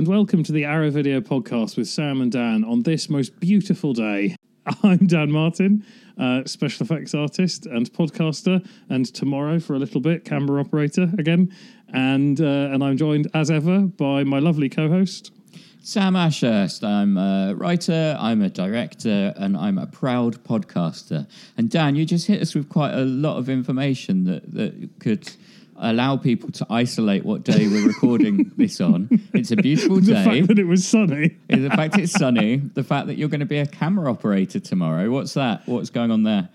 and welcome to the Arrow Video Podcast with Sam and Dan on this most beautiful day. I'm Dan Martin, uh, special effects artist and podcaster, and tomorrow for a little bit, camera operator again. And, uh, and I'm joined as ever by my lovely co host. Sam Ashurst. I'm a writer, I'm a director, and I'm a proud podcaster. And Dan, you just hit us with quite a lot of information that, that could allow people to isolate what day we're recording this on. It's a beautiful The day. fact that it was sunny. the fact it's sunny, the fact that you're going to be a camera operator tomorrow. What's that? What's going on there?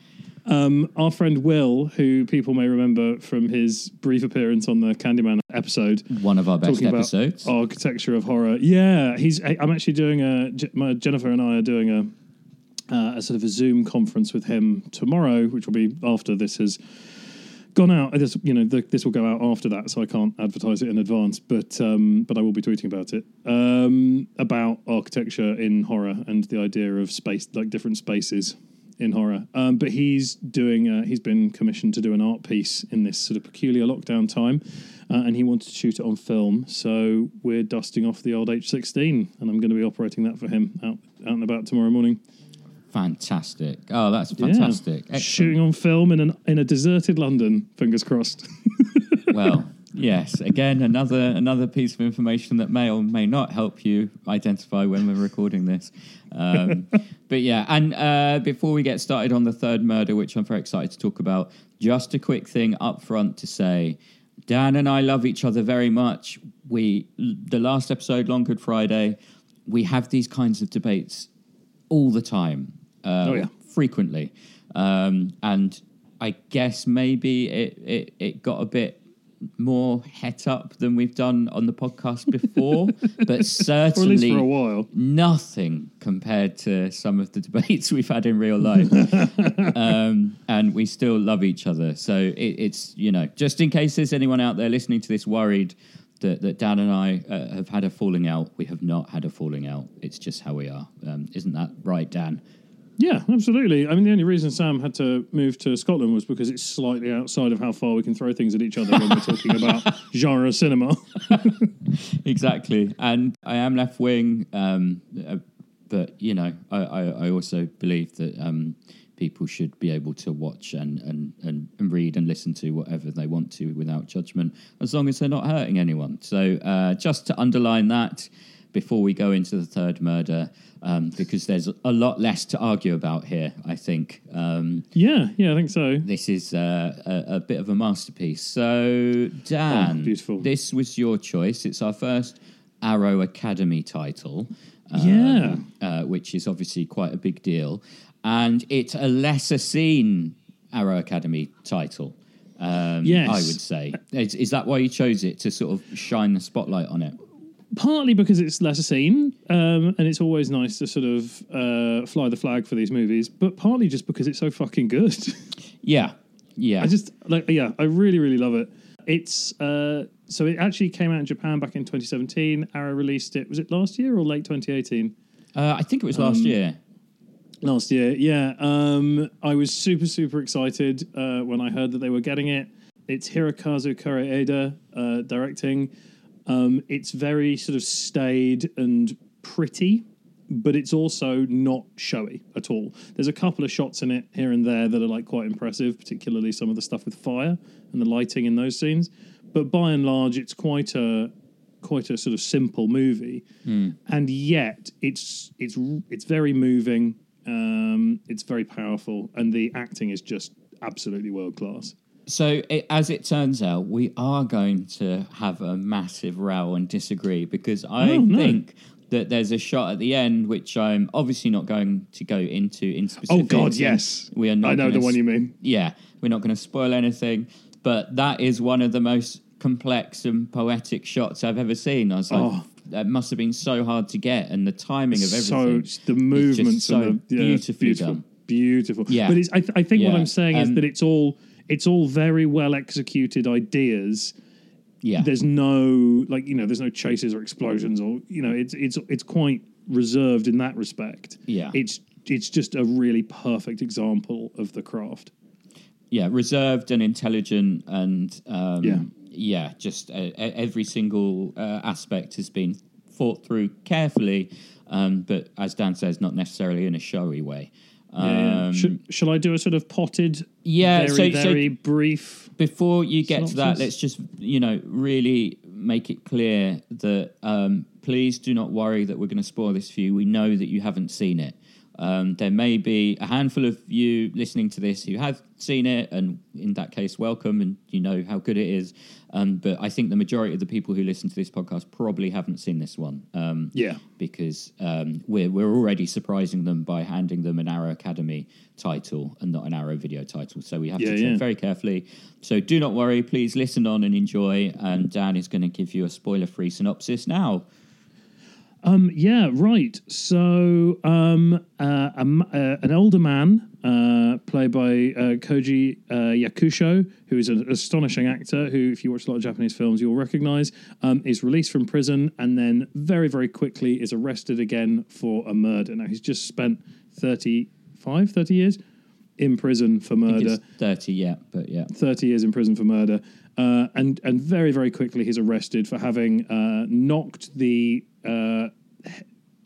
Um, our friend Will, who people may remember from his brief appearance on the Candyman episode, One of our best talking episodes. architecture of horror. Yeah, he's. I'm actually doing a. My- Jennifer and I are doing a, uh, a sort of a Zoom conference with him tomorrow, which will be after this has gone out. This, you know, the, this will go out after that, so I can't advertise it in advance. But um, but I will be tweeting about it um, about architecture in horror and the idea of space, like different spaces in horror. Um, but he's doing. Uh, he's been commissioned to do an art piece in this sort of peculiar lockdown time, uh, and he wanted to shoot it on film. So we're dusting off the old H16, and I'm going to be operating that for him out out and about tomorrow morning. Fantastic. Oh, that's fantastic. Excellent. Shooting on film in an in a deserted London. Fingers crossed. well, yes. Again, another another piece of information that may or may not help you identify when we're recording this. Um, but yeah, and uh, before we get started on the third murder, which I'm very excited to talk about, just a quick thing up front to say. Dan and I love each other very much. We the last episode, Long Good Friday, we have these kinds of debates all the time. Uh, Oh, yeah. frequently. Um, and I guess maybe it, it, it got a bit more het up than we've done on the podcast before, but or at least certainly for a while. nothing compared to some of the debates we've had in real life. um, and we still love each other. So it, it's, you know, just in case there's anyone out there listening to this worried that, that Dan and I uh, have had a falling out, we have not had a falling out. It's just how we are. Um, isn't that right, Dan? Yeah, absolutely. I mean, the only reason Sam had to move to Scotland was because it's slightly outside of how far we can throw things at each other when we're talking about genre cinema. exactly. And I am left wing, um, uh, but you know, I, I, I also believe that um, people should be able to watch and, and, and, and read and listen to whatever they want to without judgment, as long as they're not hurting anyone. So, uh, just to underline that before we go into the third murder, um, because there's a lot less to argue about here, I think. Um, yeah, yeah, I think so. this is uh, a, a bit of a masterpiece. So, Dan, Oh, beautiful. this was your choice. It's our first Arrow Academy title, Yeah. uh, which is obviously quite a big deal. And it's a lesser seen Arrow Academy title. Um, Yes. I would say. Is, is that why you chose it to sort of shine the spotlight on it? Partly because it's lesser seen, um, and it's always nice to sort of uh, fly the flag for these movies, but partly just because it's so fucking good. Yeah, yeah. I just like, yeah, I really, really love it. It's uh, so it actually came out in Japan back in 2017. Arrow released it. Was it last year or late 2018? uh, I think it was last Um, year. Last year, yeah. Um, I was super, super excited uh, when I heard that they were getting it. It's Hirokazu Koreeda uh, directing. Um, it's very sort of staid and pretty, but it's also not showy at all. There's a couple of shots in it here and there that are like quite impressive, particularly some of the stuff with fire and the lighting in those scenes. But by and large, it's quite a quite a sort of simple movie, and yet it's it's it's very moving. Um, it's very powerful, and the acting is just absolutely world class. So, it, as it turns out, we are going to have a massive row and disagree because I Oh, no. think that there's a shot at the end which I'm obviously not going to go into in specific. Oh. God, yes, we are not. I know the one you mean. Yeah, we're not going to spoil anything, but that is one of the most complex and poetic shots I've ever seen. I was like, Oh. that must have been so hard to get, and the timing of So everything. the movements so and the, yeah, beautifully beautiful, done. beautiful. Yeah. but it's, I, th- I think what I'm saying is Um, that it's all it's all very well executed ideas. yeah, There's no like you know there's no chases or explosions or you know it's it's it's quite reserved in that respect. Yeah. it's it's just a really perfect example of the craft. yeah, reserved and intelligent, and um, Yeah. yeah, just uh, every single uh, aspect has been thought through carefully, um, but as Dan says, not necessarily in a showy way. Yeah. Um, Should, shall I do a sort of potted, Yeah, very, so- so- very brief? before you get to that, let's just you know really make it clear that um, please do not worry that we're going to spoil this for you. We know that you haven't seen it. Um, there may be a handful of you listening to this who have seen it, and in that case, welcome, and you know how good it is. Um, but I think the majority of the people who listen to this podcast probably haven't seen this one. Um, Yeah. because um, we're we're already surprising them by handing them an Arrow Academy title and not an Arrow Video title. So we have Yeah, to tread yeah. very carefully. So do not worry. Please listen on and enjoy. And Dan is going to give you a spoiler-free synopsis now. Um, yeah, right. So, um, uh, uh, an older man, uh, played by uh, Koji uh, Yakusho, who is an astonishing actor, who, if you watch a lot of Japanese films, you'll recognize, um, is released from prison and then very, very quickly is arrested again for a murder. Now, he's just spent 35, 30 years in prison for murder. It's thirty, yeah, but yeah, 30 years in prison for murder. Uh, and, and very, very quickly he's arrested for having uh, knocked the, uh,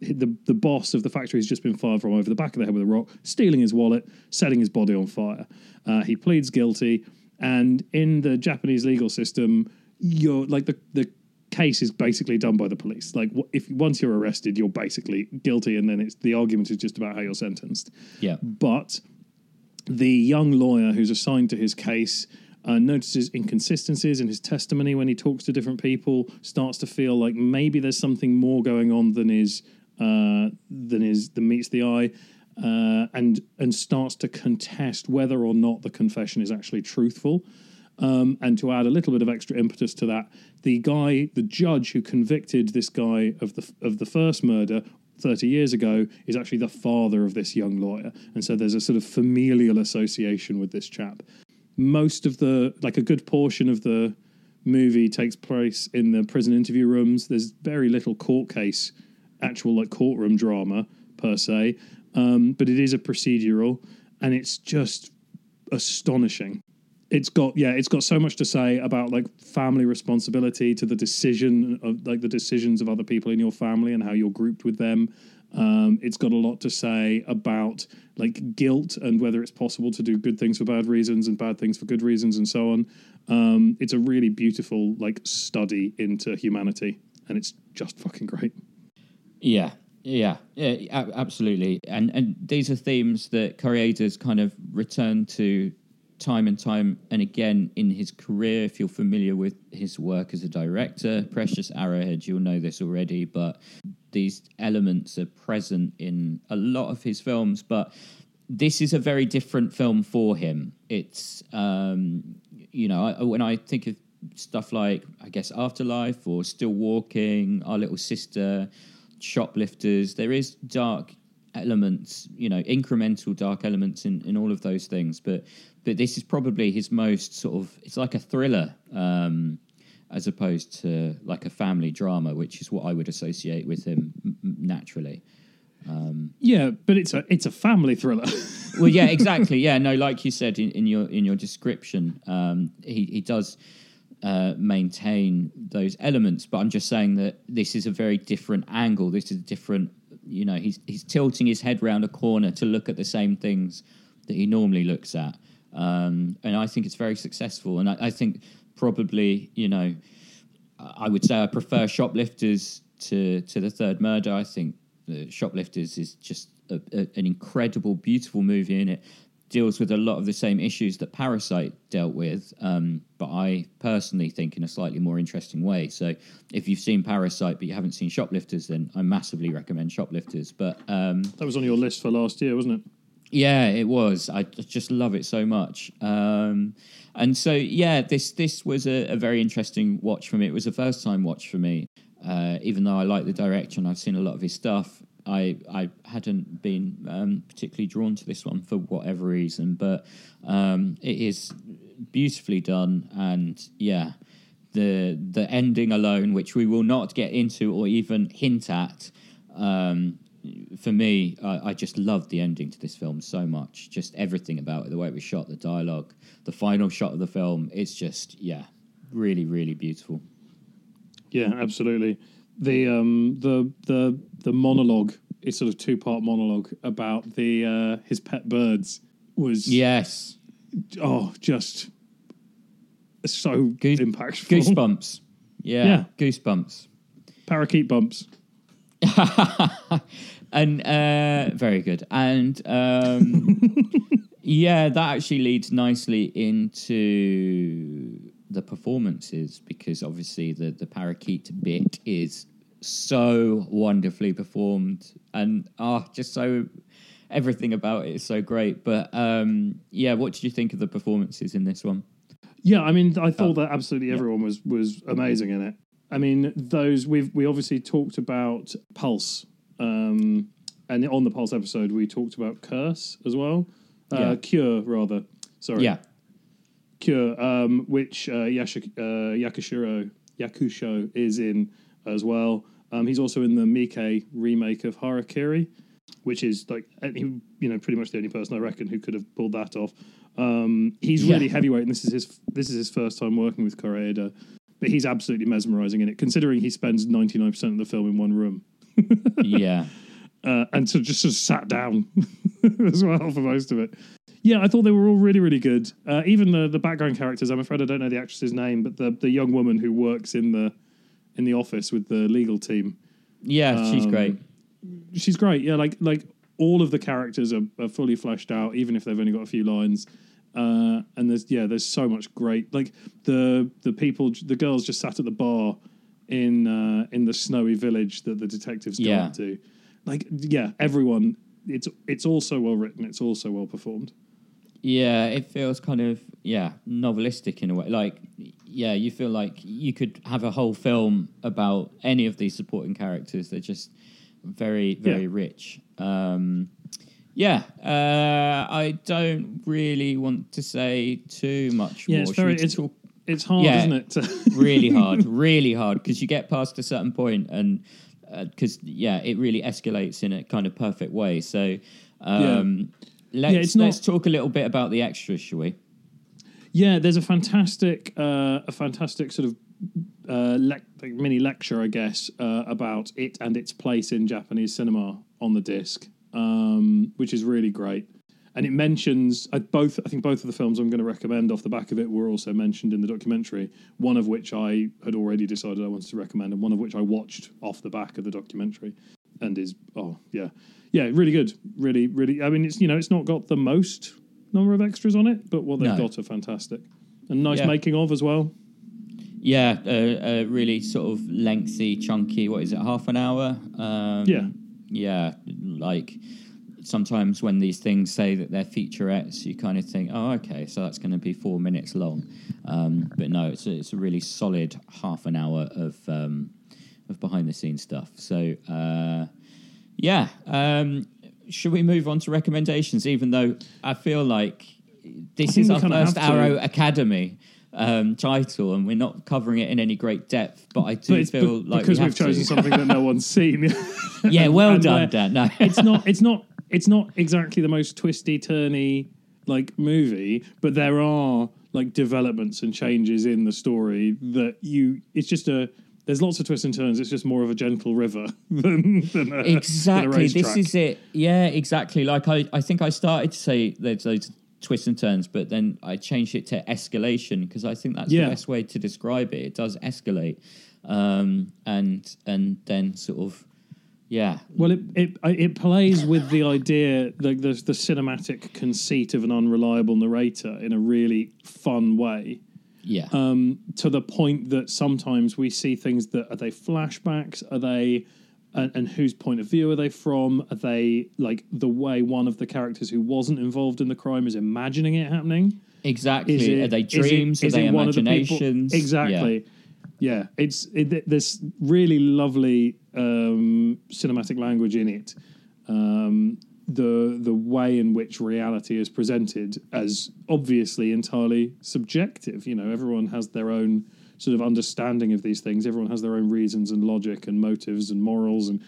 the the boss of the factory he's just been fired from over the back of the head with a rock, stealing his wallet, setting his body on fire. Uh, he pleads guilty. And in the Japanese legal system, you're like the, the case is basically done by the police. Like if once you're arrested, you're basically guilty, and then it's the argument is just about how you're sentenced. yeah, But the young lawyer who's assigned to his case uh, notices inconsistencies in his testimony when he talks to different people, starts to feel like maybe there's something more going on than is uh, than is than meets the eye, uh, and and starts to contest whether or not the confession is actually truthful. Um, and to add a little bit of extra impetus to that, the guy, the judge who convicted this guy of the of the first murder 30 years ago is actually the father of this young lawyer. And so there's a sort of familial association with this chap. Most of the, like a good portion of the movie takes place in the prison interview rooms. There's very little court case, actual like courtroom drama per se. Um, but it is a procedural and it's just astonishing it's got yeah it's got so much to say about like family responsibility to the decision of like the decisions of other people in your family and how you're grouped with them um, it's got a lot to say about like guilt and whether it's possible to do good things for bad reasons and bad things for good reasons and so on um, it's a really beautiful like study into humanity and it's just fucking great yeah, yeah, yeah, absolutely. And and these are themes that Koreeda's kind of returned to time and time and again in his career. If you're familiar with his work as a director, Precious Arrowhead, you'll know this already, but these elements are present in a lot of his films. But this is a very different film for him. It's, um, you know, I, when I think of stuff like, I guess, Afterlife or Still Walking, Our Little Sister, Shoplifters, there is dark elements, you know, incremental dark elements in, in all of those things. But but this is probably his most sort of it's like a thriller, um, as opposed to like a family drama, which is what I would associate with him naturally. yeah but it's a it's a family thriller Well, yeah, exactly. Yeah, no, like you said in, in your in your description, um, he he does uh, maintain those elements, but I'm just saying that this is a very different angle. This is a different, you know, he's he's tilting his head round a corner to look at the same things that he normally looks at, um, and I think it's very successful. And I, I think probably, you know, I would say I prefer Shoplifters to to the Third Murder. I think Shoplifters is just a, a, an incredible, beautiful movie, and it deals with a lot of the same issues that Parasite dealt with, um, but I personally think in a slightly more interesting way. So, if you've seen Parasite but you haven't seen Shoplifters, then I massively recommend Shoplifters. But um, that was on your list for last year wasn't it yeah, it was. I just love it so much. Um, and so, yeah, this this was a, a very interesting watch for me. It was a first time watch for me. Uh, even though I like the direction, I've seen a lot of his stuff. I I hadn't been um, particularly drawn to this one for whatever reason, but um, it is beautifully done, and yeah, the the ending alone, which we will not get into or even hint at. Um, for me, I, I just loved the ending to this film so much. Just everything about it, the way it was shot, the dialogue, the final shot of the film. It's just, yeah, really, really beautiful. Yeah, absolutely. the um the the the monologue is sort of two part monologue about the uh his pet birds was Yes. oh just so Goose- impactful Goosebumps. Yeah, Yeah. goosebumps. parakeet bumps and uh, very good. And um, yeah, that actually leads nicely into the performances because obviously the the parakeet bit is so wonderfully performed and ah, just so everything about it is so great. But um, yeah, what did you think of the performances in this one? Yeah, I mean, I Oh. thought that absolutely everyone was was amazing in it. I mean, those we've we obviously talked about Pulse, um, and on the Pulse episode we talked about Curse as well, uh, Yeah. Cure rather. Sorry, Yeah, Cure, um, which uh, uh, Yakushiro Yakusho is in as well. Um, he's also in the Miike remake of Harakiri, which is like he, you know pretty much the only person I reckon who could have pulled that off. Um, he's Yeah. really heavyweight, and this is his this is his first time working with Koreeda, but he's absolutely mesmerizing in it. Considering he spends ninety nine percent of the film in one room, yeah. uh, and so just sort of sat down as well for most of it. Yeah, I thought they were all really, really good. Uh, even the the background characters. I'm afraid I don't know the actress's name, but the the young woman who works in the in the office with the legal team, Yeah, she's Um, great. she's great. Yeah, like like all of the characters are, are fully fleshed out, even if they've only got a few lines. Uh, and there's yeah, there's so much great. Like the the people, the girls just sat at the bar in uh, in the snowy village that the detectives go Yeah. to. Like yeah, everyone. It's it's also well written. It's also well performed. Yeah, it feels kind of yeah novelistic in a way. Like yeah, you feel like you could have a whole film about any of these supporting characters. They're just very very Yeah. rich. Um, yeah, uh, I don't really want to say too much Yeah, more. it's very it's talk- it's hard, Yeah. isn't it? really hard, really hard because you get past a certain point and because yeah, it really escalates in a kind of perfect way. So um, let's it's not- let's talk a little bit about the extras, shall we? Yeah, there's a fantastic, uh, a fantastic sort of uh, like mini lecture, I guess, uh, about it and its place in Japanese cinema on the disc, um, which is really great. And it mentions uh, both. I think both of the films I'm going to recommend off the back of it were also mentioned in the documentary. One of which I had already decided I wanted to recommend, and one of which I watched off the back of the documentary, and is oh yeah, yeah, really good, really, really. I mean, it's you know, it's not got the most number of extras on it, but what they've No. got are fantastic and nice Yeah. making of as well. Yeah, a, a really sort of lengthy, chunky. What is it? Half an hour. Um, Yeah. Yeah. Like sometimes when these things say that they're featurettes, you kind of think, oh, okay, so that's going to be four minutes long. Um, but no, it's a, it's a really solid half an hour of um, of behind the scenes stuff. So uh, yeah, um, should we move on to recommendations? Even though I feel like this is our first. Arrow Academy um, title, and we're not covering it in any great depth. But I do But feel be- like because we have have chosen to. something that no one's seen. yeah, well And done, where- Dan. No. it's not. It's not. It's not exactly the most twisty, turny like movie, but there are like developments and changes in the story that you. It's just a. There's lots of twists and turns. It's just more of a gentle river than, than a, exactly Than this is it yeah exactly like I, I think i started to say there's those twists and turns but then i changed it to escalation because i think that's Yeah. the best way to describe it it does escalate um and and then sort of yeah Well, it it it plays with the idea, the, the the cinematic conceit of an unreliable narrator in a really fun way. yeah um, to the point that sometimes we see things that are they flashbacks? Are they, and, and whose point of view are they from? Are they like the way one of the characters who wasn't involved in the crime is imagining it happening? exactly it are they it- dreams are they of the imaginations Exactly. Yeah, it's it, there's really lovely um, cinematic language in it. Um, the the way in which reality is presented as obviously entirely subjective. You know, everyone has their own sort of understanding of these things. Everyone has their own reasons and logic and motives and morals and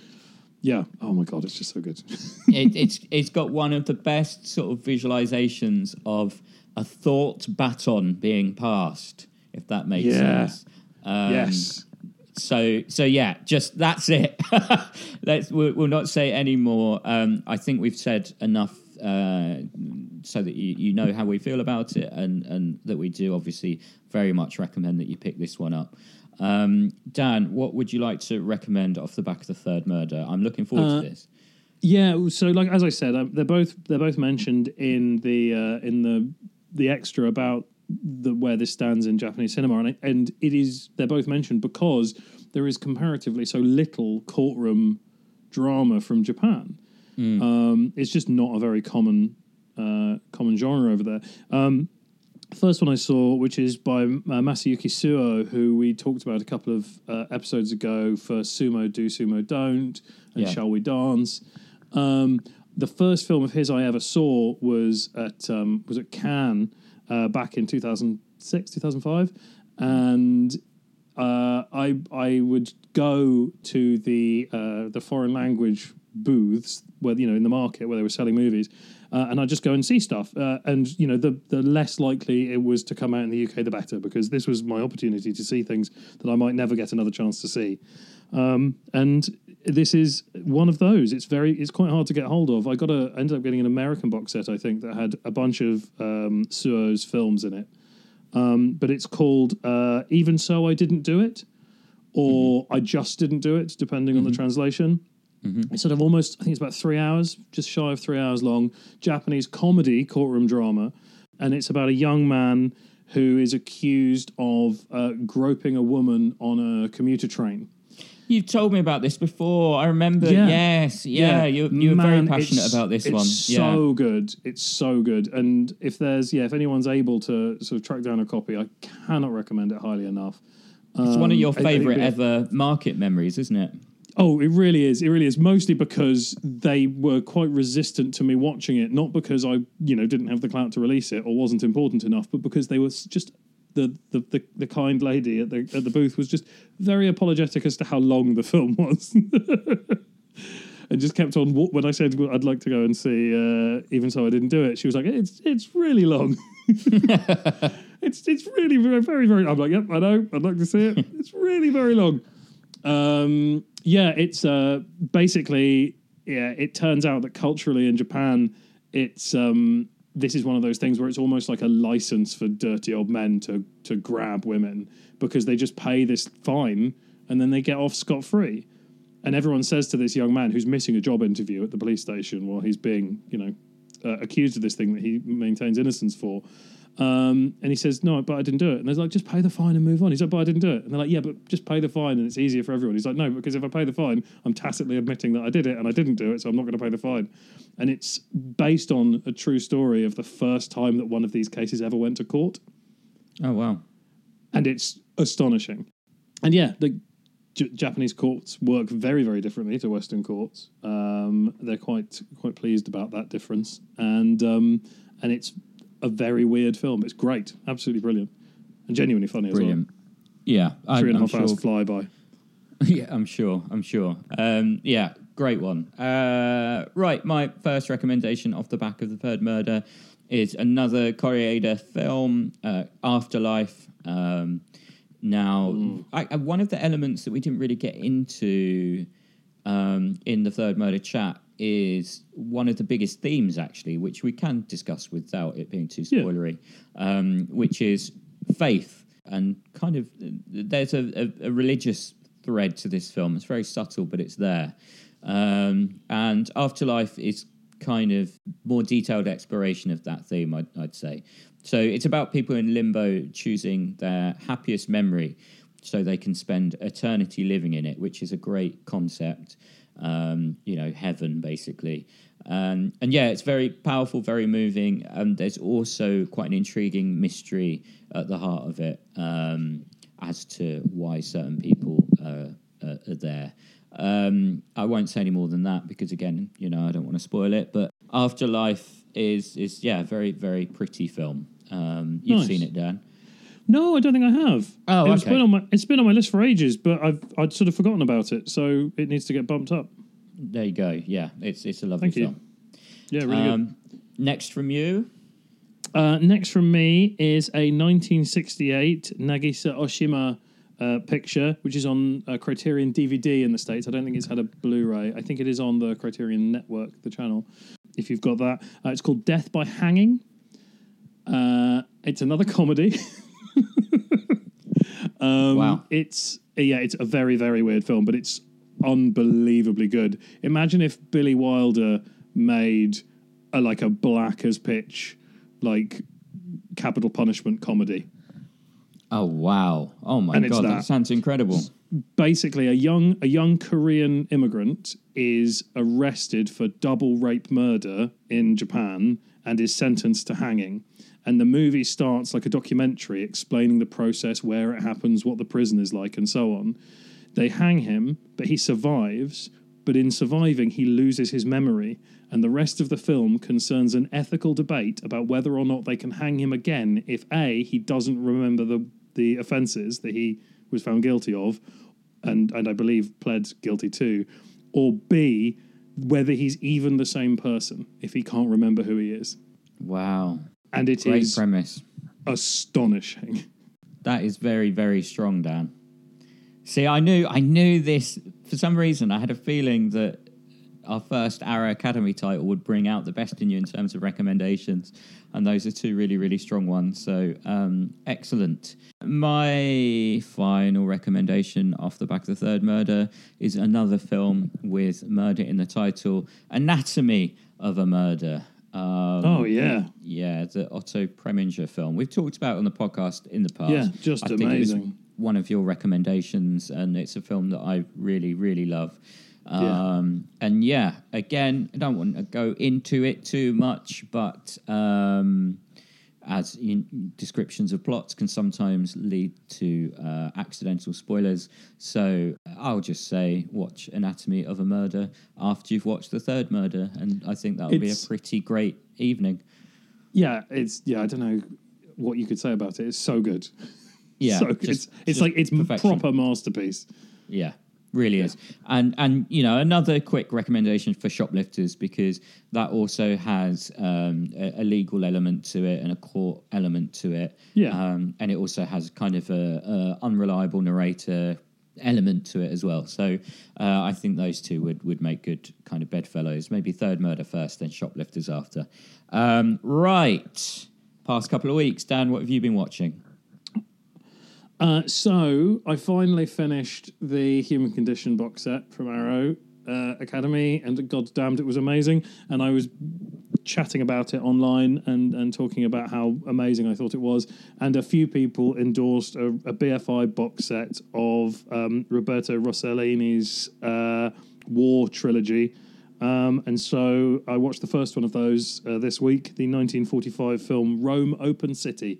yeah. Oh my god, it's just so good. it, it's it's got one of the best sort of visualizations of a thought baton being passed, if that makes Yeah. sense. Um, yes. so so yeah, just that's it. Let's we'll, we'll not say any more. Um, I think we've said enough uh, so that you, you know how we feel about it, and and that we do obviously very much recommend that you pick this one up. Um, Dan, what would you like to recommend off the back of the third murder? I'm looking forward Uh, to this. Yeah, so like as I said, um, they're both they're both mentioned in the uh, in the the extra about the where this stands in Japanese cinema, and, it, and it is they're both mentioned because there is comparatively so little courtroom drama from Japan. Um, it's just not a very common uh, common genre over there. Um, first one I saw, which is by uh, Masayuki Suo, who we talked about a couple of uh, episodes ago for Sumo Do Sumo Don't and Yeah. Shall We Dance. Um, the first film of his I ever saw was at um, was at Cannes uh, back in 2006, 2005, and uh, I I would go to the uh, the foreign language booths where you know in the market where they were selling movies, uh, and I'd just go and see stuff. Uh, and you know the the less likely it was to come out in the UK, the better, because this was my opportunity to see things that I might never get another chance to see. Um, and this is one of those. It's very it's quite hard to get hold of. I got a I ended up getting an American box set I think that had a bunch of um, Suo's films in it um, but it's called uh, "Even So I Didn't Do It" or "I Just Didn't Do It," depending on the translation. It's sort of almost, I think it's about three hours, just shy of three hours long. Japanese comedy, courtroom drama, and it's about a young man who is accused of uh, groping a woman on a commuter train. You've told me about this before. I remember. Yeah. Yes, yeah. You you were very passionate about this it's one. so yeah. good. It's so good. And if there's yeah, if anyone's able to sort of track down a copy, I cannot recommend it highly enough. It's one of your Um, think favorite ever market memories, isn't it? Oh, it really is. It really is. Mostly because they were quite resistant to me watching it, not because I, you know, didn't have the clout to release it or wasn't important enough, but because they were just the the, the, the kind lady at the at the booth was just very apologetic as to how long the film was. and just kept on when I said I'd like to go and see uh, even so I didn't do it. She was like, "It's it's really long." it's it's really very very very. I'm like, "Yep, I know. I'd like to see it. It's really very long." Um, yeah, it's uh, basically yeah. It turns out that culturally in Japan, it's um, this is one of those things where it's almost like a license for dirty old men to to grab women because they just pay this fine and then they get off scot free. And everyone says to this young man who's missing a job interview at the police station while he's being, you know, uh, accused of this thing that he maintains innocence for. Um, and he says, No, but I didn't do it. And they're like, Just pay the fine and move on. He's like, But I didn't do it. And they're like, Yeah, but just pay the fine and it's easier for everyone. He's like, No, because if I pay the fine, I'm tacitly admitting that I did it and I didn't do it, so I'm not going to pay the fine. And it's based on a true story of the first time that one of these cases ever went to court Oh wow. and it's astonishing. And yeah, the J- Japanese courts work very, very differently to Western courts. Um, they're quite quite pleased about that difference, and um, and it's a very weird film. It's great, absolutely brilliant, and genuinely funny Brilliant. As well. Yeah, and a half hours fly by. yeah, I'm sure. I'm sure. Um, yeah, great one. Uh, right, my first recommendation off the back of the third murder is another Koreeda film, uh, Afterlife. Um, now, I, I, one of the elements that we didn't really get into um, in the third murder chat is one of the biggest themes, actually, which we can discuss without it being too Yeah. spoilery, um, which is faith and kind of there's a, a, a religious thread to this film. It's very subtle, but it's there. Um, and Afterlife is kind of more detailed exploration of that theme, I'd, I'd say. So it's about people in limbo choosing their happiest memory so they can spend eternity living in it, which is a great concept. Um, you know, heaven basically. Um, and yeah, it's very powerful, very moving. And there's also quite an intriguing mystery at the heart of it um, as to why certain people uh, are, are there. Um, I won't say any more than that because, again, you know, I don't want to spoil it. But Afterlife is is yeah, very very pretty film. Um, you've Nice. seen it, Dan. No, I don't think I have. Oh, it's okay. been on my it's been on my list for ages, but I've I'd sort of forgotten about it, so it needs to get bumped up. There you go. Yeah, it's it's a lovely Thank you. film. Yeah, really good. Um, next from you, Uh, next from me is a 1968 Nagisa Oshima uh, picture, which is on uh, Criterion DVD in the States. I don't think it's had a Blu ray. I think it is on the Criterion Network, the channel, if you've got that. Uh, it's called Death by Hanging. Uh, it's another comedy. um, Wow. It's, yeah, it's a very, very weird film, but it's unbelievably good. Imagine if Billy Wilder made a, like a black as pitch, like capital punishment comedy. Oh wow! Oh my And god, that. that. sounds incredible. basically a young a young Korean immigrant is arrested for double rape murder in Japan and is sentenced to hanging. And the movie starts like a documentary explaining the process, where it happens, what the prison is like, and so on. They hang him, but he survives. But in surviving, he loses his memory. And the rest of the film concerns an ethical debate about whether or not they can hang him again if A, he doesn't remember the, the offences that he was found guilty of, and, and I believe pled guilty to, or B, whether he's even the same person if he can't remember who he is. Wow, And it is great premise. astonishing. That is very very strong, Dan. See, I knew I knew this for some reason. I had a feeling that our first Arrow Academy title would bring out the best in you in terms of recommendations, and those are two really really strong ones. So um, excellent. My final recommendation off the back of the third murder is another film with murder in the title, Anatomy of a Murder. Um, Oh, yeah. yeah, the Otto Preminger film. We've talked about it on the podcast in the past. Yeah, just I think it was amazing. one of your recommendations, and it's a film that I really, really love. Yeah. Um, And yeah, again, I don't want to go into it too much, but um, as in, descriptions of plots can sometimes lead to uh, accidental spoilers. So I'll just say, watch Anatomy of a Murder after you've watched the third murder, and I think that'll be a pretty great evening. Yeah, it's yeah. I don't know what you could say about it. It's so good. Yeah, so good. just- it's it's like it's perfection. proper masterpiece. Yeah, really is. And and you know another quick recommendation for shoplifters because that also has um, a, a legal element to it and a court element to it. Yeah. Um, and it also has kind of a, a unreliable narrator element to it as well. So uh, I think those two would would make good kind of bedfellows. Maybe third murder first, then shoplifters after. Um, right. Past couple of weeks, Dan, what have you been watching? Uh, so I finally finished the Human Condition box set from Arrow uh, Academy, and god damned, it was amazing. And I was chatting about it online and and talking about how amazing I thought it was. And a few people endorsed a, a BFI box set of um, Roberto Rossellini's uh, War trilogy. Um, and so I watched the first one of those uh, this week, the 1945 film Rome Open City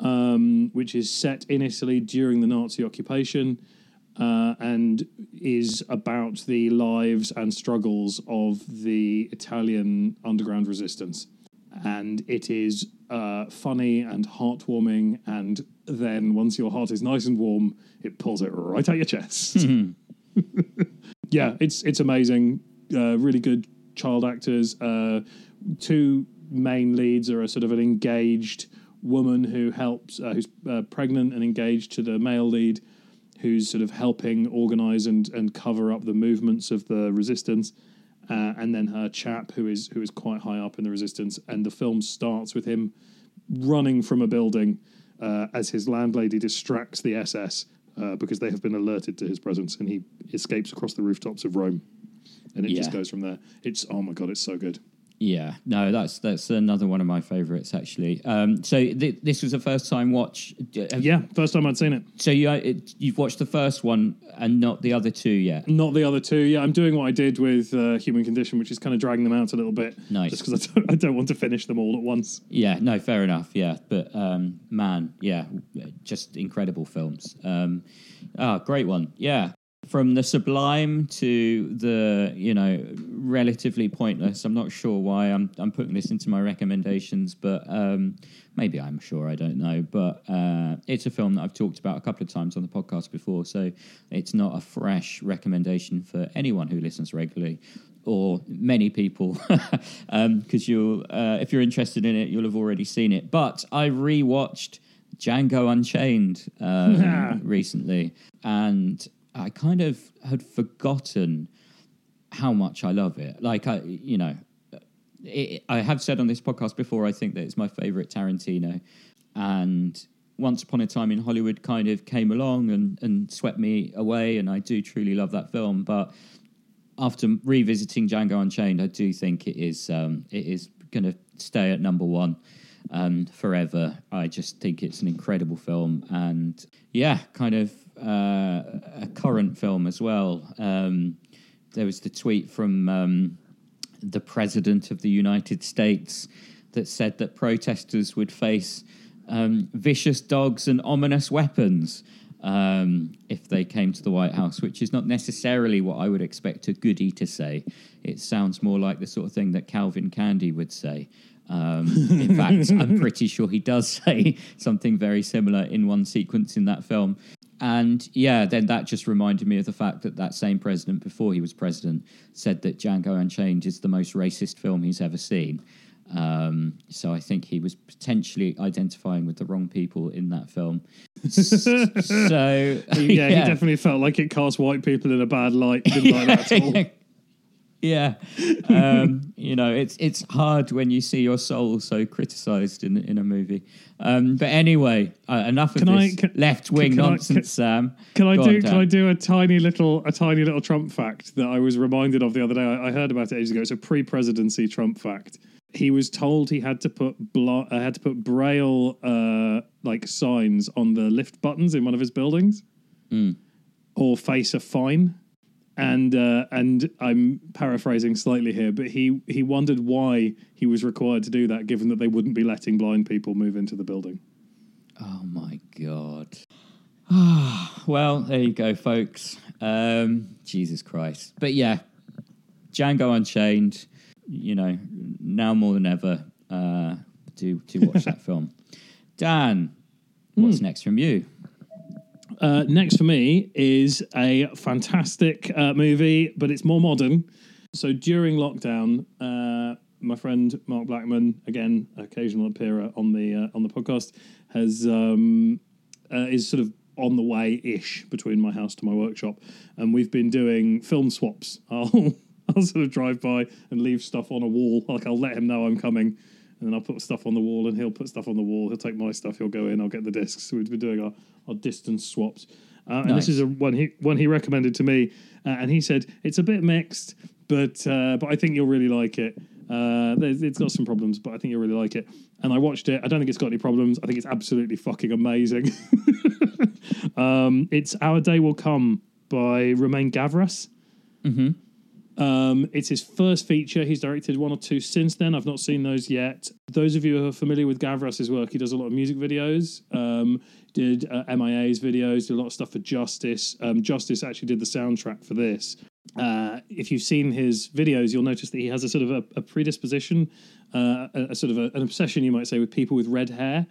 um, which is set in Italy during the Nazi occupation uh, and is about the lives and struggles of the Italian underground resistance. And it is uh, funny and heartwarming. And then once your heart is nice and warm, it pulls it right out your chest. yeah, it's it's amazing. Uh, really good child actors. Uh, two main leads are a sort of an engaged woman who helps, uh, who's uh, pregnant and engaged to the male lead, who's sort of helping organize and and cover up the movements of the resistance. Uh, and then her chap, who is who is quite high up in the resistance, and the film starts with him running from a building uh, as his landlady distracts the SS uh, because they have been alerted to his presence, and he escapes across the rooftops of Rome, and it just goes from there. It's oh my god, it's so good. Yeah, no, that's that's another one of my favourites actually. Um, so th- this was a first time watch. Uh, Yeah, first time I'd seen it. So you uh, it, you've watched the first one and not the other two yet. Not the other two. Yeah, I'm doing what I did with uh, Human Condition, which is kind of dragging them out a little bit. Nice. Just because I don't, I don't want to finish them all at once. Yeah, no, fair enough. Yeah, but um, man, yeah, just incredible films. Um, ah, great one. Yeah, from the sublime to the you know relatively pointless. I'm not sure why I'm I'm putting this into my recommendations, but um, maybe I'm sure. I don't know, but uh, it's a film that I've talked about a couple of times on the podcast before, so it's not a fresh recommendation for anyone who listens regularly or many people because you'll uh, if you're interested in it you'll have already seen it but i rewatched Django Unchained um, recently, and I kind of had forgotten how much I love it. Like I, you know, it, I have said on this podcast before, I think that it's my favorite Tarantino, and Once Upon a Time in Hollywood kind of came along and, and swept me away, and I do truly love that film. But after revisiting Django Unchained, I do think it is um, it is going to stay at number one um, forever. I just think it's an incredible film, and yeah, kind of uh, a current film as well. Um, there was the tweet from um, the president of the United States that said that protesters would face um, vicious dogs and ominous weapons um, if they came to the White House, which is not necessarily what I would expect a goody to say. It sounds more like the sort of thing that Calvin Candie would say. Um, in fact, I'm pretty sure he does say something very similar in one sequence in that film. And yeah, then that just reminded me of the fact that that same president, before he was president, said that Django Unchained is the most racist film he's ever seen. Um, so I think he was potentially identifying with the wrong people in that film. so yeah, he definitely felt like it cast white people in a bad light. Didn't like that at all. Yeah, um, you know it's it's hard when you see your soul so criticised in in a movie. Um, but anyway, uh, enough of I- this can- left wing can I- nonsense, Sam. Can I Go do? on, can I do a tiny little a tiny little Trump fact that I was reminded of the other day? I, I heard about it ages ago. It's a pre-presidency Trump fact. He was told he had to put blo- uh, had to put braille uh, like signs on the lift buttons in one of his buildings, or face a fine. And uh, and I'm paraphrasing slightly here, but he he wondered why he was required to do that, given that they wouldn't be letting blind people move into the building. Oh my god. well, there you go, folks. Um, Jesus Christ. But yeah, Django Unchained. You know, now more than ever, uh, do to watch that film. Dan, what's next from you? Uh, next for me is a fantastic uh, movie, but it's more modern. So during lockdown, uh, my friend Mark Blackman, again occasional appearer on the uh, on the podcast, has um, uh, is sort of on the way ish between my house to my workshop, and we've been doing film swaps. I'll I'll sort of drive by and leave stuff on a wall. Like I'll let him know I'm coming. And then I'll put stuff on the wall, and he'll put stuff on the wall. He'll take my stuff. He'll go in. I'll get the discs. We've been doing our, our distance swaps. Uh, and Nice. this is a one he one he recommended to me, uh, and he said it's a bit mixed, but uh, but I think you'll really like it. Uh, it's got some problems, but I think you'll really like it. And I watched it. I don't think it's got any problems. I think it's absolutely fucking amazing. um, it's Our Day Will Come by Romain Gavras. Um, it's his first feature. He's directed one or two since then. I've not seen those yet. Those of you who are familiar with Gavras's work, he does a lot of music videos. Um, did uh, MIA's videos, did a lot of stuff for Justice. Um, Justice actually did the soundtrack for this. Uh, if you've seen his videos, you'll notice that he has a sort of a, a predisposition, uh, a, a sort of a, an obsession, you might say, with people with red hair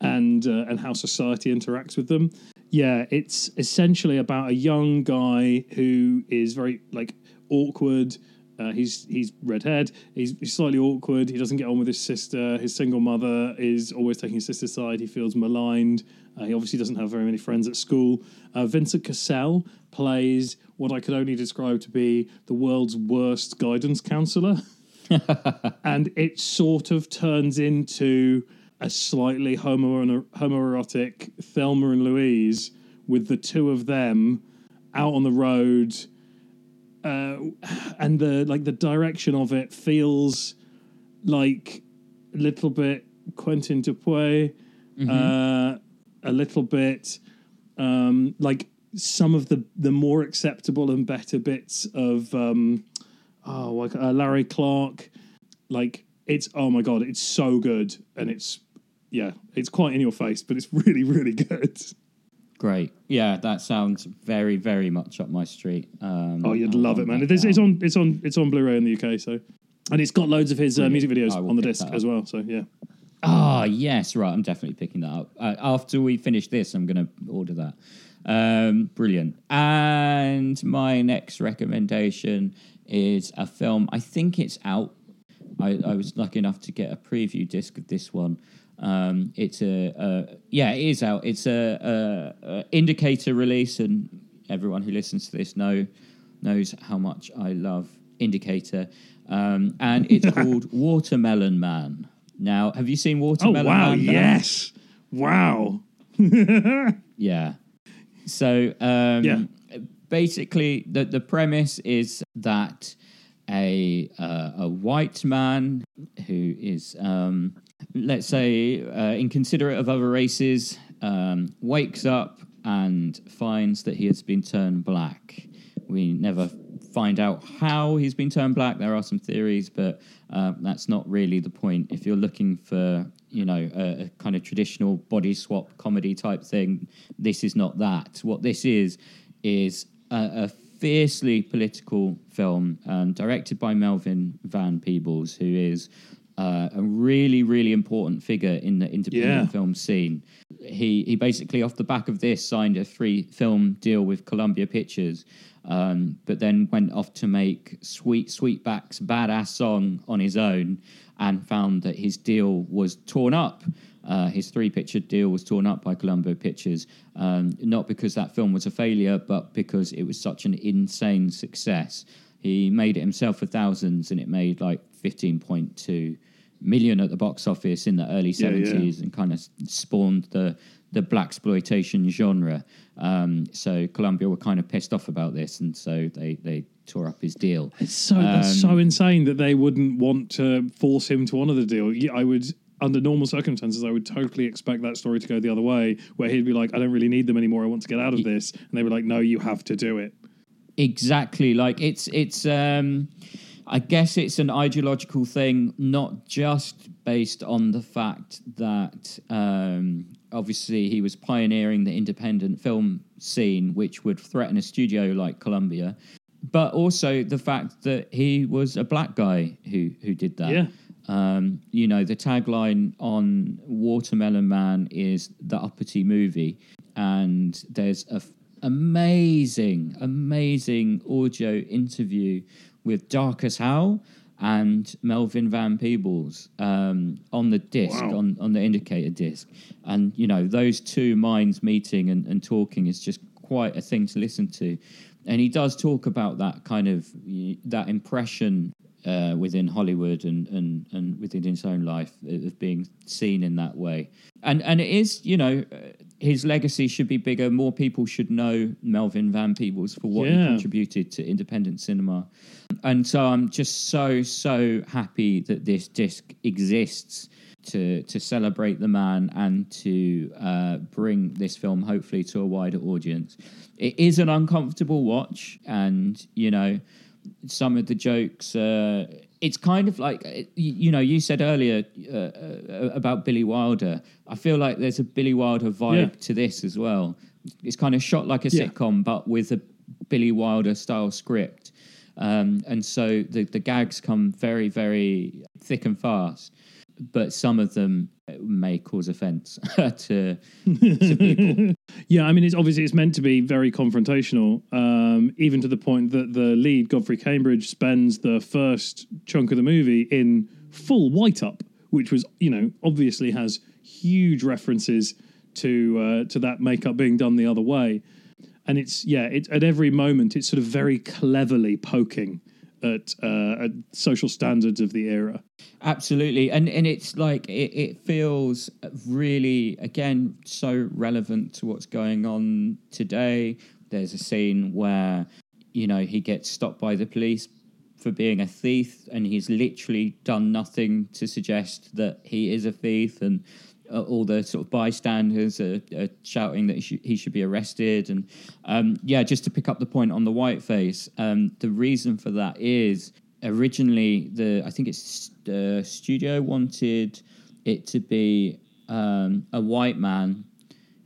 and uh, and how society interacts with them. Yeah, it's essentially about a young guy who is very like awkward. Uh, he's he's redhead. He's, he's slightly awkward. He doesn't get on with his sister. His single mother is always taking his sister's side. He feels maligned. Uh, he obviously doesn't have very many friends at school. Uh, Vincent Cassel plays what I could only describe to be the world's worst guidance counselor. And it sort of turns into a slightly homo homoerotic Thelma and Louise with the two of them out on the road, uh, and the like the direction of it feels like a little bit Quentin Dupieux, uh, a little bit um, like some of the the more acceptable and better bits of um, oh like uh, Larry Clark, like it's oh my god, it's so good and it's yeah, it's quite in your face, but it's really really good. Great. Yeah, that sounds very, very much up my street. Um, Oh, you'd I'll love it, man! It's, it's on it's on it's on Blu-ray in the UK, so and it's got loads of his uh, music videos on the disc as well. So yeah, Ah, yes, right. I'm definitely picking that up. Uh, after we finish this, I'm going to order that. Um, brilliant. And my next recommendation is a film. I think it's out I, I was lucky enough to get a preview disc of this one. Um, it's a, a yeah, it is out. It's a, a, a indicator release, and everyone who listens to this know knows how much I love Indicator. Um, and it's called Watermelon Man. Now, have you seen Watermelon? Oh Watermelon wow! Man? Yes. Wow. Yeah. So um, Yeah. basically, the the premise is that a uh, a white man who is, um, let's say, uh, inconsiderate of other races, um, wakes up and finds that he has been turned black. We never find out how he's been turned black. There are some theories, but uh, that's not really the point. If you're looking for, you know, a, a kind of traditional body swap comedy type thing, this is not that. What this is is a, a fiercely political film um, directed by Melvin Van Peebles, who is uh, a really, really important figure in the independent Yeah. film scene. He he basically off the back of this signed a three film deal with Columbia Pictures, um, but then went off to make Sweet Sweetback's Baadasssss Song on his own, and found that his deal was torn up. Uh, his three picture deal was torn up by Columbia Pictures, um, not because that film was a failure, but because it was such an insane success. He made it himself for thousands, and it made like 15.2 million at the box office in the early Yeah, yeah. 70s and kind of spawned the the blaxploitation genre. Um, so Columbia were kind of pissed off about this, and so they they tore up his deal. It's so that's Um, so insane that they wouldn't want to force him to honour the deal. I would, under normal circumstances, I would totally expect that story to go the other way, where he'd be like, "I don't really need them anymore. I want to get out of this," and they were like, "No, you have to do it." Exactly. Like it's it's um I guess it's an ideological thing, not just based on the fact that um obviously he was pioneering the independent film scene which would threaten a studio like Columbia, but also the fact that he was a black guy who who did that. Yeah. Um, you know, the tagline on Watermelon Man is the uppity movie, and there's a f- amazing, amazing audio interview with Darcus Howe and Melvin Van Peebles um, on the disc, Wow. on, on the indicator disc. And, you know, those two minds meeting and, and talking is just quite a thing to listen to. And he does talk about that kind of, that impression uh, within Hollywood and, and, and within his own life of being seen in that way. And and it is, you know, uh, his legacy should be bigger. More people should know Melvin Van Peebles for what he contributed to independent cinema. And so I'm just so so happy that this disc exists to to celebrate the man and to uh, bring this film hopefully to a wider audience. It is an uncomfortable watch, and you know some of the jokes. Uh, it's kind of like uh, you, you know you said earlier uh, uh, about Billy Wilder. I feel like there's a Billy Wilder vibe Yeah. to this as well. It's kind of shot like a Yeah. sitcom, but with a Billy Wilder style script. Um, and so the, the gags come very, very thick and fast, but some of them may cause offence to, to people. Yeah, I mean, it's obviously it's meant to be very confrontational, um, even to the point that the lead Godfrey Cambridge spends the first chunk of the movie in full white up, which was you know obviously has huge references to uh, to that makeup being done the other way, and it's yeah, it, at every moment it's sort of very cleverly poking at, uh, at social standards of the era. Absolutely, and and it's like it, it feels really again so relevant to what's going on today. There's a scene where you know he gets stopped by the police for being a thief, and he's literally done nothing to suggest that he is a thief, and uh, all the sort of bystanders are, are shouting that he should, he should be arrested. And um, yeah, just to pick up the point on the whiteface, um, the reason for that is originally the I think it's the studio wanted it to be um, a white man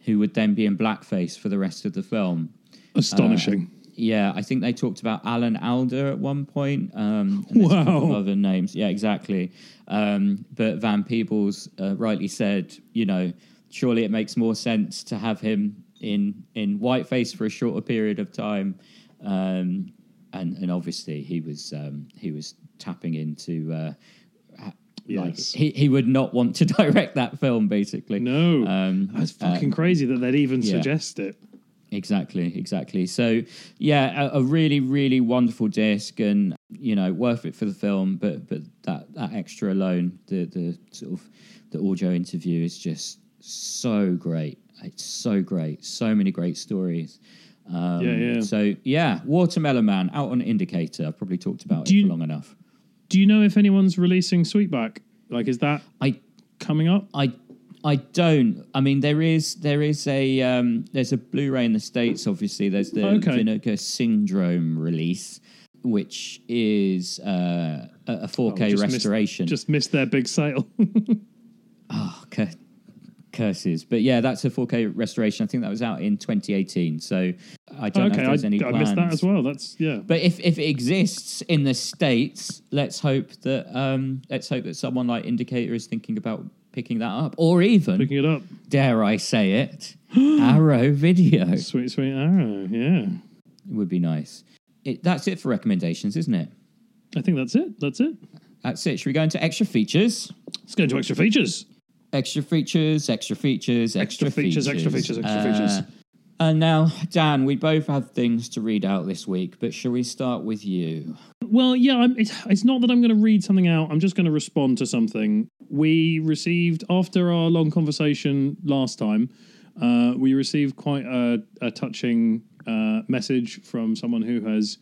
who would then be in blackface for the rest of the film. Astonishing. Yeah, I think they talked about Alan Alda at one point. Um, and there's a Wow. other names. Yeah, exactly. Um, but Van Peebles uh, rightly said, you know, surely it makes more sense to have him in in whiteface for a shorter period of time. Um, and and obviously he was um, he was tapping into uh, Like Yes. he, he would not want to direct that film, basically. No, Um, that's fucking crazy that they'd even yeah. suggest it. Exactly, exactly. So, yeah, a, a really, really wonderful disc, and you know, worth it for the film. But but that that extra alone, the the sort of the audio interview is just so great. It's so great. So many great stories. Um, Yeah, yeah. So yeah, Watermelon Man out on Indicator. I've probably talked about Do it you- for long enough. Do you know if anyone's releasing Sweetback? Like, is that I coming up? I I don't. I mean, there is there is a um, there's a Blu-ray in the states. Obviously, there's the Okay. Vinegar Syndrome release, which is uh, a a 4K Oh, just missed- restoration. Just missed their big sale. oh, cur- curses! But yeah, that's a 4K restoration. I think that was out in 2018. So I don't know okay, if I, there's any I missed that as well. That's yeah. But if, if it exists in the states, let's hope that um, let's hope that someone like Indicator is thinking about picking that up, or even Picking it up. dare I say it, Arrow Video Sweet, sweet arrow. Yeah. It would be nice. It, that's it for recommendations, isn't it? I think that's it. That's it. That's it. Should we go into extra features? Let's go into extra features. Extra features, extra features, extra, Extra features, extra features, extra features. Uh, And now, Dan, we both have things to read out this week, but shall we start with you? Well, yeah, it's, it's not that I'm going to read something out. I'm just going to respond to something. We received, after our long conversation last time, uh, we received quite a, a touching uh, message from someone who has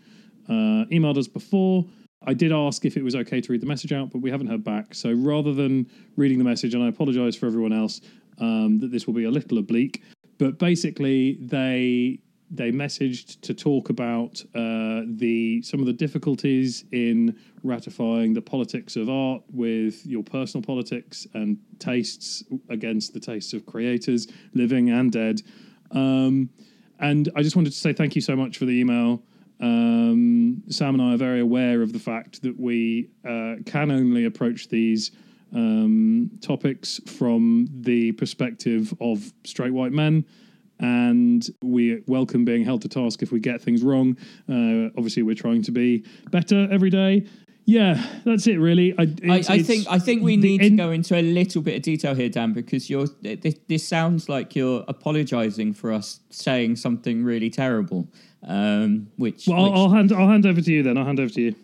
uh, emailed us before. I did ask if it was okay to read the message out, but we haven't heard back. So rather than reading the message, and I apologize for everyone else um, that this will be a little oblique, but basically they they messaged to talk about uh, the some of the difficulties in ratifying the politics of art with your personal politics and tastes against the tastes of creators, living and dead. Um, and I just wanted to say thank you so much for the email. Um, Sam and I are very aware of the fact that we uh, can only approach these um, topics from the perspective of straight white men. And we welcome being held to task if we get things wrong. Uh, obviously, we're trying to be better every day. Yeah, that's it, really. I, I, it's- I it's- think I think we need in- to go into a little bit of detail here, Dan, because you're this, this sounds like you're apologising for us saying something really terrible. Um, which, Well, which I'll, I'll hand I'll hand over to you then. I'll hand over to you.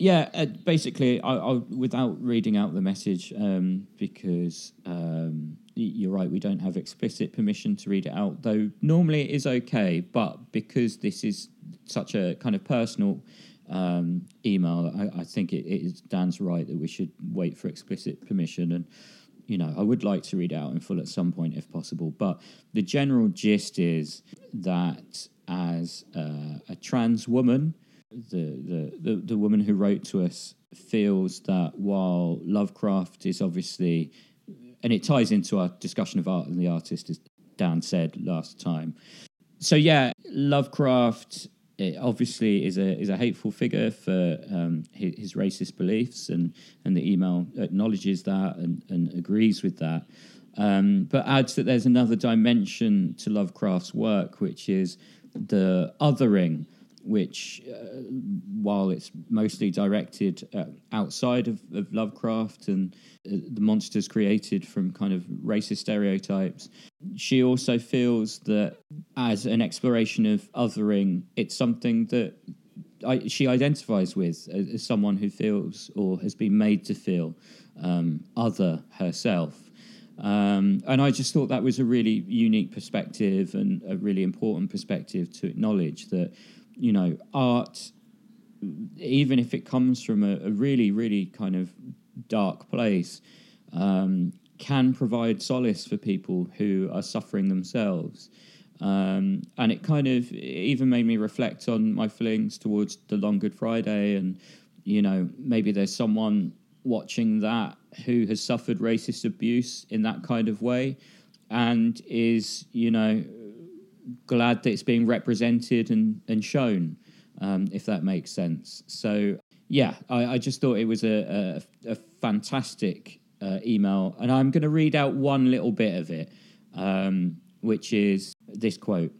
Yeah, uh, basically, I, I'll, without reading out the message, um, because um, you're right, we don't have explicit permission to read it out. Though normally it is okay, but because this is such a kind of personal um, email, I, I think it, it is Dan's right that we should wait for explicit permission. And you know, I would like to read it out in full at some point if possible. But the general gist is that as uh, a trans woman the, the, the, the woman who wrote to us feels that while Lovecraft is obviously, and it ties into our discussion of art and the artist, as Dan said last time. So yeah, Lovecraft obviously is a is a hateful figure for um, his, his racist beliefs, and and the email acknowledges that and, and agrees with that. Um, but adds that there's another dimension to Lovecraft's work, which is the othering, which, uh, while it's mostly directed uh, outside of, of Lovecraft and uh, the monsters created from kind of racist stereotypes, she also feels that as an exploration of othering, it's something that I, she identifies with as, as someone who feels or has been made to feel um, other herself. Um, and I just thought that was a really unique perspective and a really important perspective to acknowledge that, you know, art, even if it comes from a, a really, really kind of dark place, um, can provide solace for people who are suffering themselves. Um, and it kind of even made me reflect on my feelings towards the Long Good Friday, and you know maybe there's someone watching that who has suffered racist abuse in that kind of way, and is you know glad that it's being represented and and shown, um, if that makes sense. So yeah, I, I just thought it was a a, a fantastic uh, email, and I'm going to read out one little bit of it, um, which is this quote.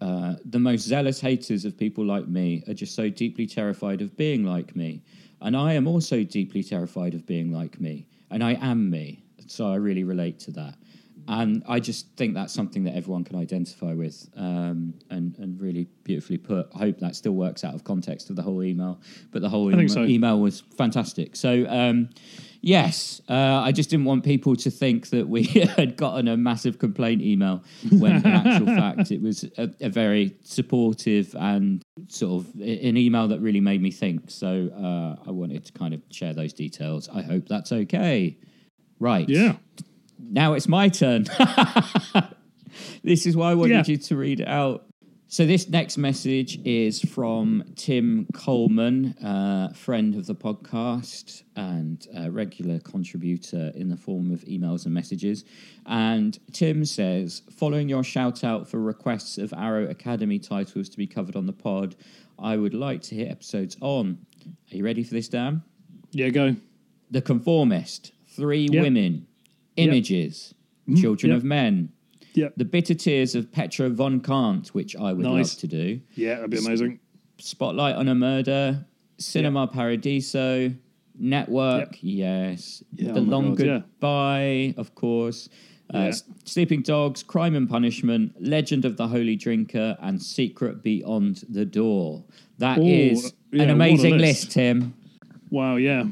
Uh, the most zealous haters of people like me are just so deeply terrified of being like me. And I am also deeply terrified of being like me. And I am me. So I really relate to that. And I just think that's something that everyone can identify with um, and, and really beautifully put. I hope that still works out of context of the whole email. But the whole email, so. email was fantastic. So, um, yes, uh, I just didn't want people to think that we had gotten a massive complaint email when, in actual fact, it was a, a very supportive and sort of an email that really made me think. So, uh, I wanted to kind of share those details. I hope that's okay. Right. Yeah. Now it's my turn. this is why I wanted Yeah. you to read it out. So this next message is from Tim Coleman, uh, friend of the podcast and a regular contributor in the form of emails and messages. And Tim says, following your shout out for requests of Arrow Academy titles to be covered on the pod, I would like to hear episodes on. Are you ready for this, Dan? Yeah, go. The Conformist, Three Yep. Women, Images, Children yep. of Men, Yeah. The Bitter Tears of Petra von Kant, which I would Nice. love to do, Yeah, that'd be amazing. Spotlight on a Murder, Cinema Paradiso, Network, yes, Yeah, The oh Long God, yeah. Goodbye, of course. Uh, Yeah. Sleeping Dogs, Crime and Punishment, Legend of the Holy Drinker, and Secret Beyond the Door. That Ooh, is yeah, an amazing list. list, Tim. Wow, yeah.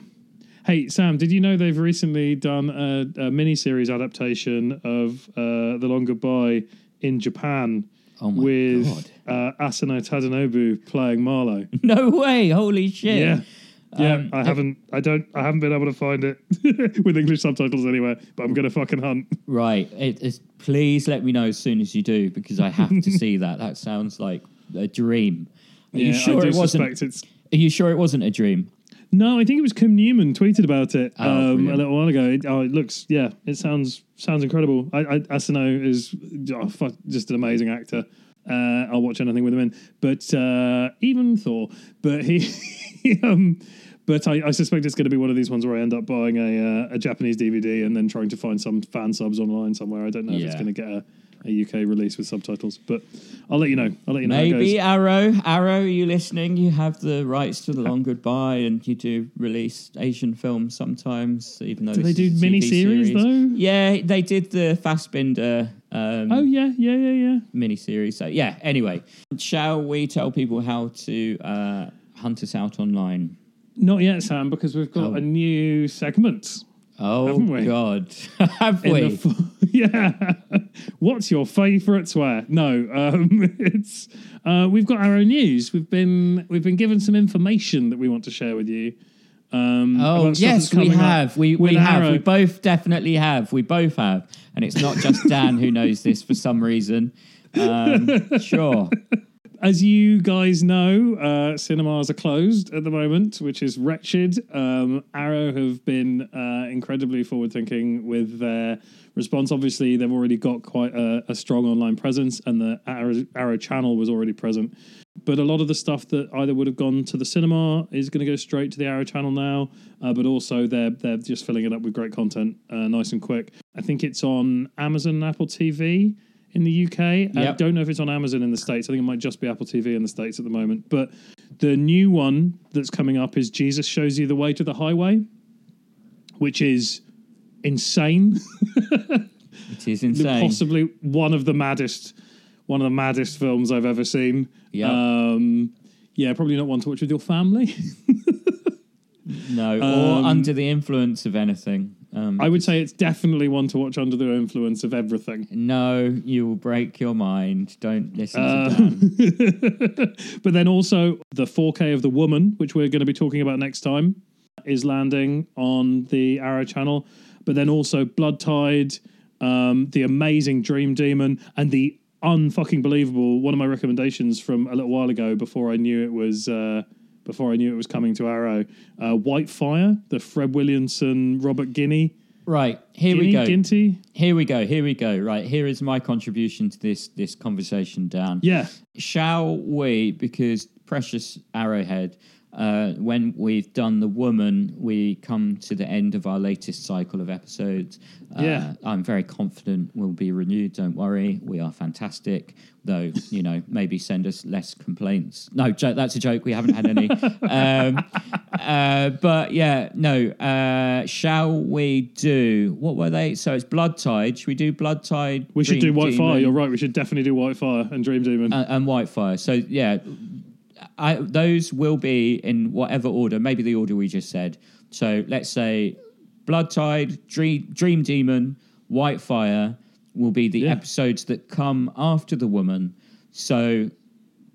Hey, Sam, did you know they've recently done a, a mini-series adaptation of uh, The Long Goodbye in Japan Oh with uh, Asano Tadanobu playing Marlowe? No way! Holy shit! Yeah. Yeah, Um, I haven't, I don't, I haven't been able to find it with English subtitles anywhere. But I'm gonna fucking hunt. Right. It is, please let me know as soon as you do because I have to see that. That sounds like a dream. Are you Yeah, sure I do it wasn't? Are you sure it wasn't a dream? No, I think it was Kim Newman tweeted about it Oh, um, a little while ago. It, oh, it looks, yeah, it sounds sounds incredible. I, I, Asano is oh, fuck, just an amazing actor. Uh, I'll watch anything with him in, but uh, even Thor. But he, um, but I, I suspect it's going to be one of these ones where I end up buying a uh, a Japanese DVD and then trying to find some fan subs online somewhere. I don't know if it's going to get a, a UK release with subtitles, but I'll let you know. I'll let you know. Maybe goes. Arrow. Arrow, are you listening? You have the rights to the Long Goodbye, and you do release Asian films sometimes, even though Do they do miniseries, series. though? Yeah, they did the Fassbinder um, Oh yeah, yeah, yeah, yeah. miniseries. So yeah. Anyway, shall we tell people how to uh, hunt us out online? Not yet, Sam, because we've got Oh. a new segment. Oh we? God, have in we? yeah. What's your favourite swear? No, um, it's uh, we've got our own news. We've been we've been given some information that we want to share with you. Um, Oh yes, we have. We we have. Arrow. We both definitely have. We both have, and it's not just Dan who knows this for some reason. Um, sure. As you guys know, uh, cinemas are closed at the moment, which is wretched. Um, Arrow have been uh, incredibly forward thinking with their response. Obviously, they've already got quite a, a strong online presence, and the Arrow, Arrow channel was already present. But a lot of the stuff that either would have gone to the cinema is going to go straight to the Arrow channel now. Uh, but also, they're they're just filling it up with great content, uh, nice and quick. I think it's on Amazon and Apple TV in the UK. I Yep. don't know if it's on Amazon in the States. I think it might just be Apple TV in the States at the moment. But the new one that's coming up is Jesus Shows You the Way to the Highway, which is insane. It is insane. Possibly one of the maddest, one of the maddest films I've ever seen. Yeah. Um, yeah, probably not one to watch with your family. No, or Um, under the influence of anything. Um, I would say it's definitely one to watch under the influence of everything. no, you will break your mind. Don't listen Uh, to Dan. but then also the 4K of the Woman, which we're going to be talking about next time, is landing on the Arrow channel. But then also Blood Tide, um, the amazing Dream Demon, and the unfucking believable one of my recommendations from a little while ago before I knew it was uh, before I knew it was coming to Arrow. Uh, White Fire, the Fred Williamson, Robert Guinea, Right, here Guinea, we go. Ginty. Here we go. Here we go. Right, here is my contribution to this this conversation, Dan. Yeah, Shall we? Because precious Arrowhead, uh, when we've done the woman, we come to the end of our latest cycle of episodes. Uh, Yeah. I'm very confident we'll be renewed. Don't worry, we are fantastic. Though you know, maybe send us less complaints. No, jo- that's a joke. We haven't had any. um, uh, but yeah, no. Uh, shall we do what were they? So it's Blood Tide. Should we do Blood Tide? We should do White Fire. You're right. We should definitely do White Fire and Dream Demon. and, and Whitefire. So yeah, I, those will be in whatever order. Maybe the order we just said. So let's say Blood Tide, Dream, Dream Demon, Whitefire will be the Yeah. episodes that come after the woman. So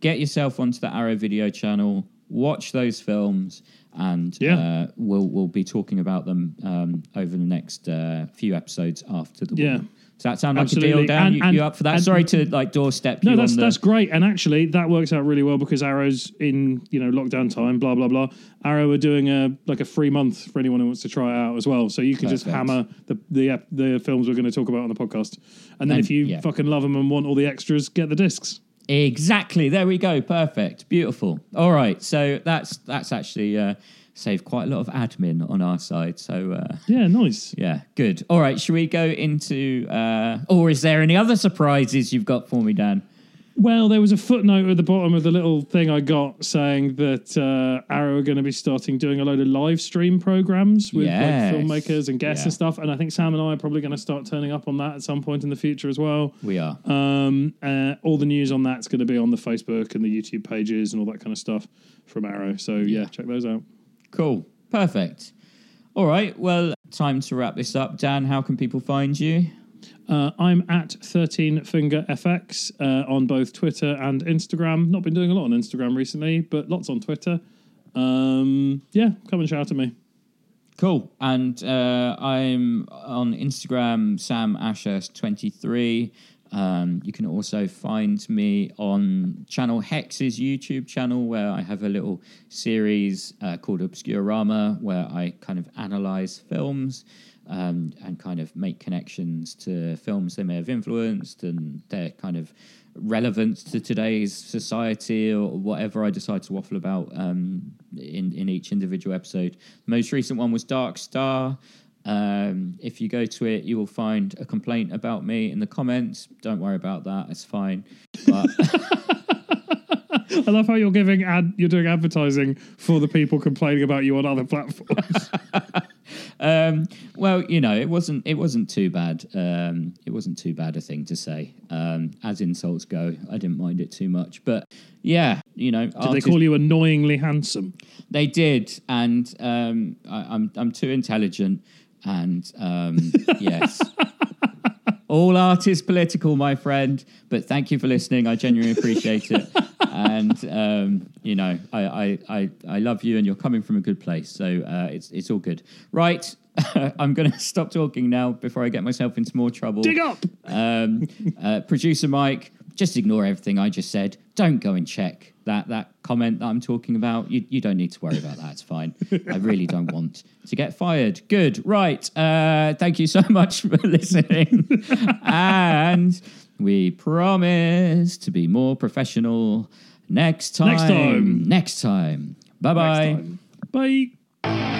get yourself onto the Arrow Video channel, watch those films, and Yeah. uh, we'll we'll be talking about them um, over the next uh, few episodes after the Yeah. woman. Does that sound like a deal, Dan? And- you, and- you up for that? and- Sorry to like doorstep No, you that's the. that's great, and actually that works out really well because Arrow's in you know lockdown time, blah blah blah. Arrow are doing a like a free month for anyone who wants to try it out as well, so you can just hammer the the the films we're going to talk about on the podcast, and then if you yeah. fucking love them and want all the extras, get the discs. Exactly. There we go. Perfect. Beautiful. All right. So that's that's actually uh, saved quite a lot of admin on our side. So uh, Yeah, nice. yeah, good. All right. Should we go into? Uh, or is there any other surprises you've got for me, Dan? Well, there was a footnote at the bottom of the little thing I got saying that uh, Arrow are going to be starting doing a load of live stream programs with Yes. like filmmakers and guests Yeah. and stuff. And I think Sam and I are probably going to start turning up on that at some point in the future as well. We are. Um, uh, all the news on that's going to be on the Facebook and the YouTube pages and all that kind of stuff from Arrow. So yeah, check those out. Cool. Perfect. All right. Well, time to wrap this up. Dan, how can people find you? Uh, I'm at 13 Finger FX uh, on both Twitter and Instagram. Not been doing a lot on Instagram recently, but lots on Twitter. Um, yeah, come and shout at me. Cool. And uh, I'm on Instagram, Sam Ashurst 23. Um, you can also find me on Channel Hex's YouTube channel, where I have a little series uh, called Obscurama, where I kind of analyze films um, and kind of make connections to films they may have influenced and their kind of relevance to today's society or whatever I decide to waffle about um, in in each individual episode. The most recent one was Dark Star. Um, if you go to it, you will find a complaint about me in the comments. Don't worry about that; it's fine. But I love how you're giving ad, you're doing advertising for the people complaining about you on other platforms. um, well, you know, it wasn't it wasn't too bad. Um, it wasn't too bad a thing to say. Um, as insults go, I didn't mind it too much. But yeah, you know, Did they call you annoyingly handsome? They did, and um, I, I'm I'm too intelligent, and um, yes. All art is political, my friend. But thank you for listening. I genuinely appreciate it, and um, you know, I, I I I love you, and you're coming from a good place, so uh, it's it's all good. Right, I'm going to stop talking now before I get myself into more trouble. Dig up! Um, uh, producer Mike, just ignore everything I just said. Don't go and check that that comment that I'm talking about. You, you don't need to worry about that. It's fine. I really don't want to get fired. Good. Right. Uh, thank you so much for listening. and we promise to be more professional next time. Next time. Next time. Bye bye. Next time. Bye.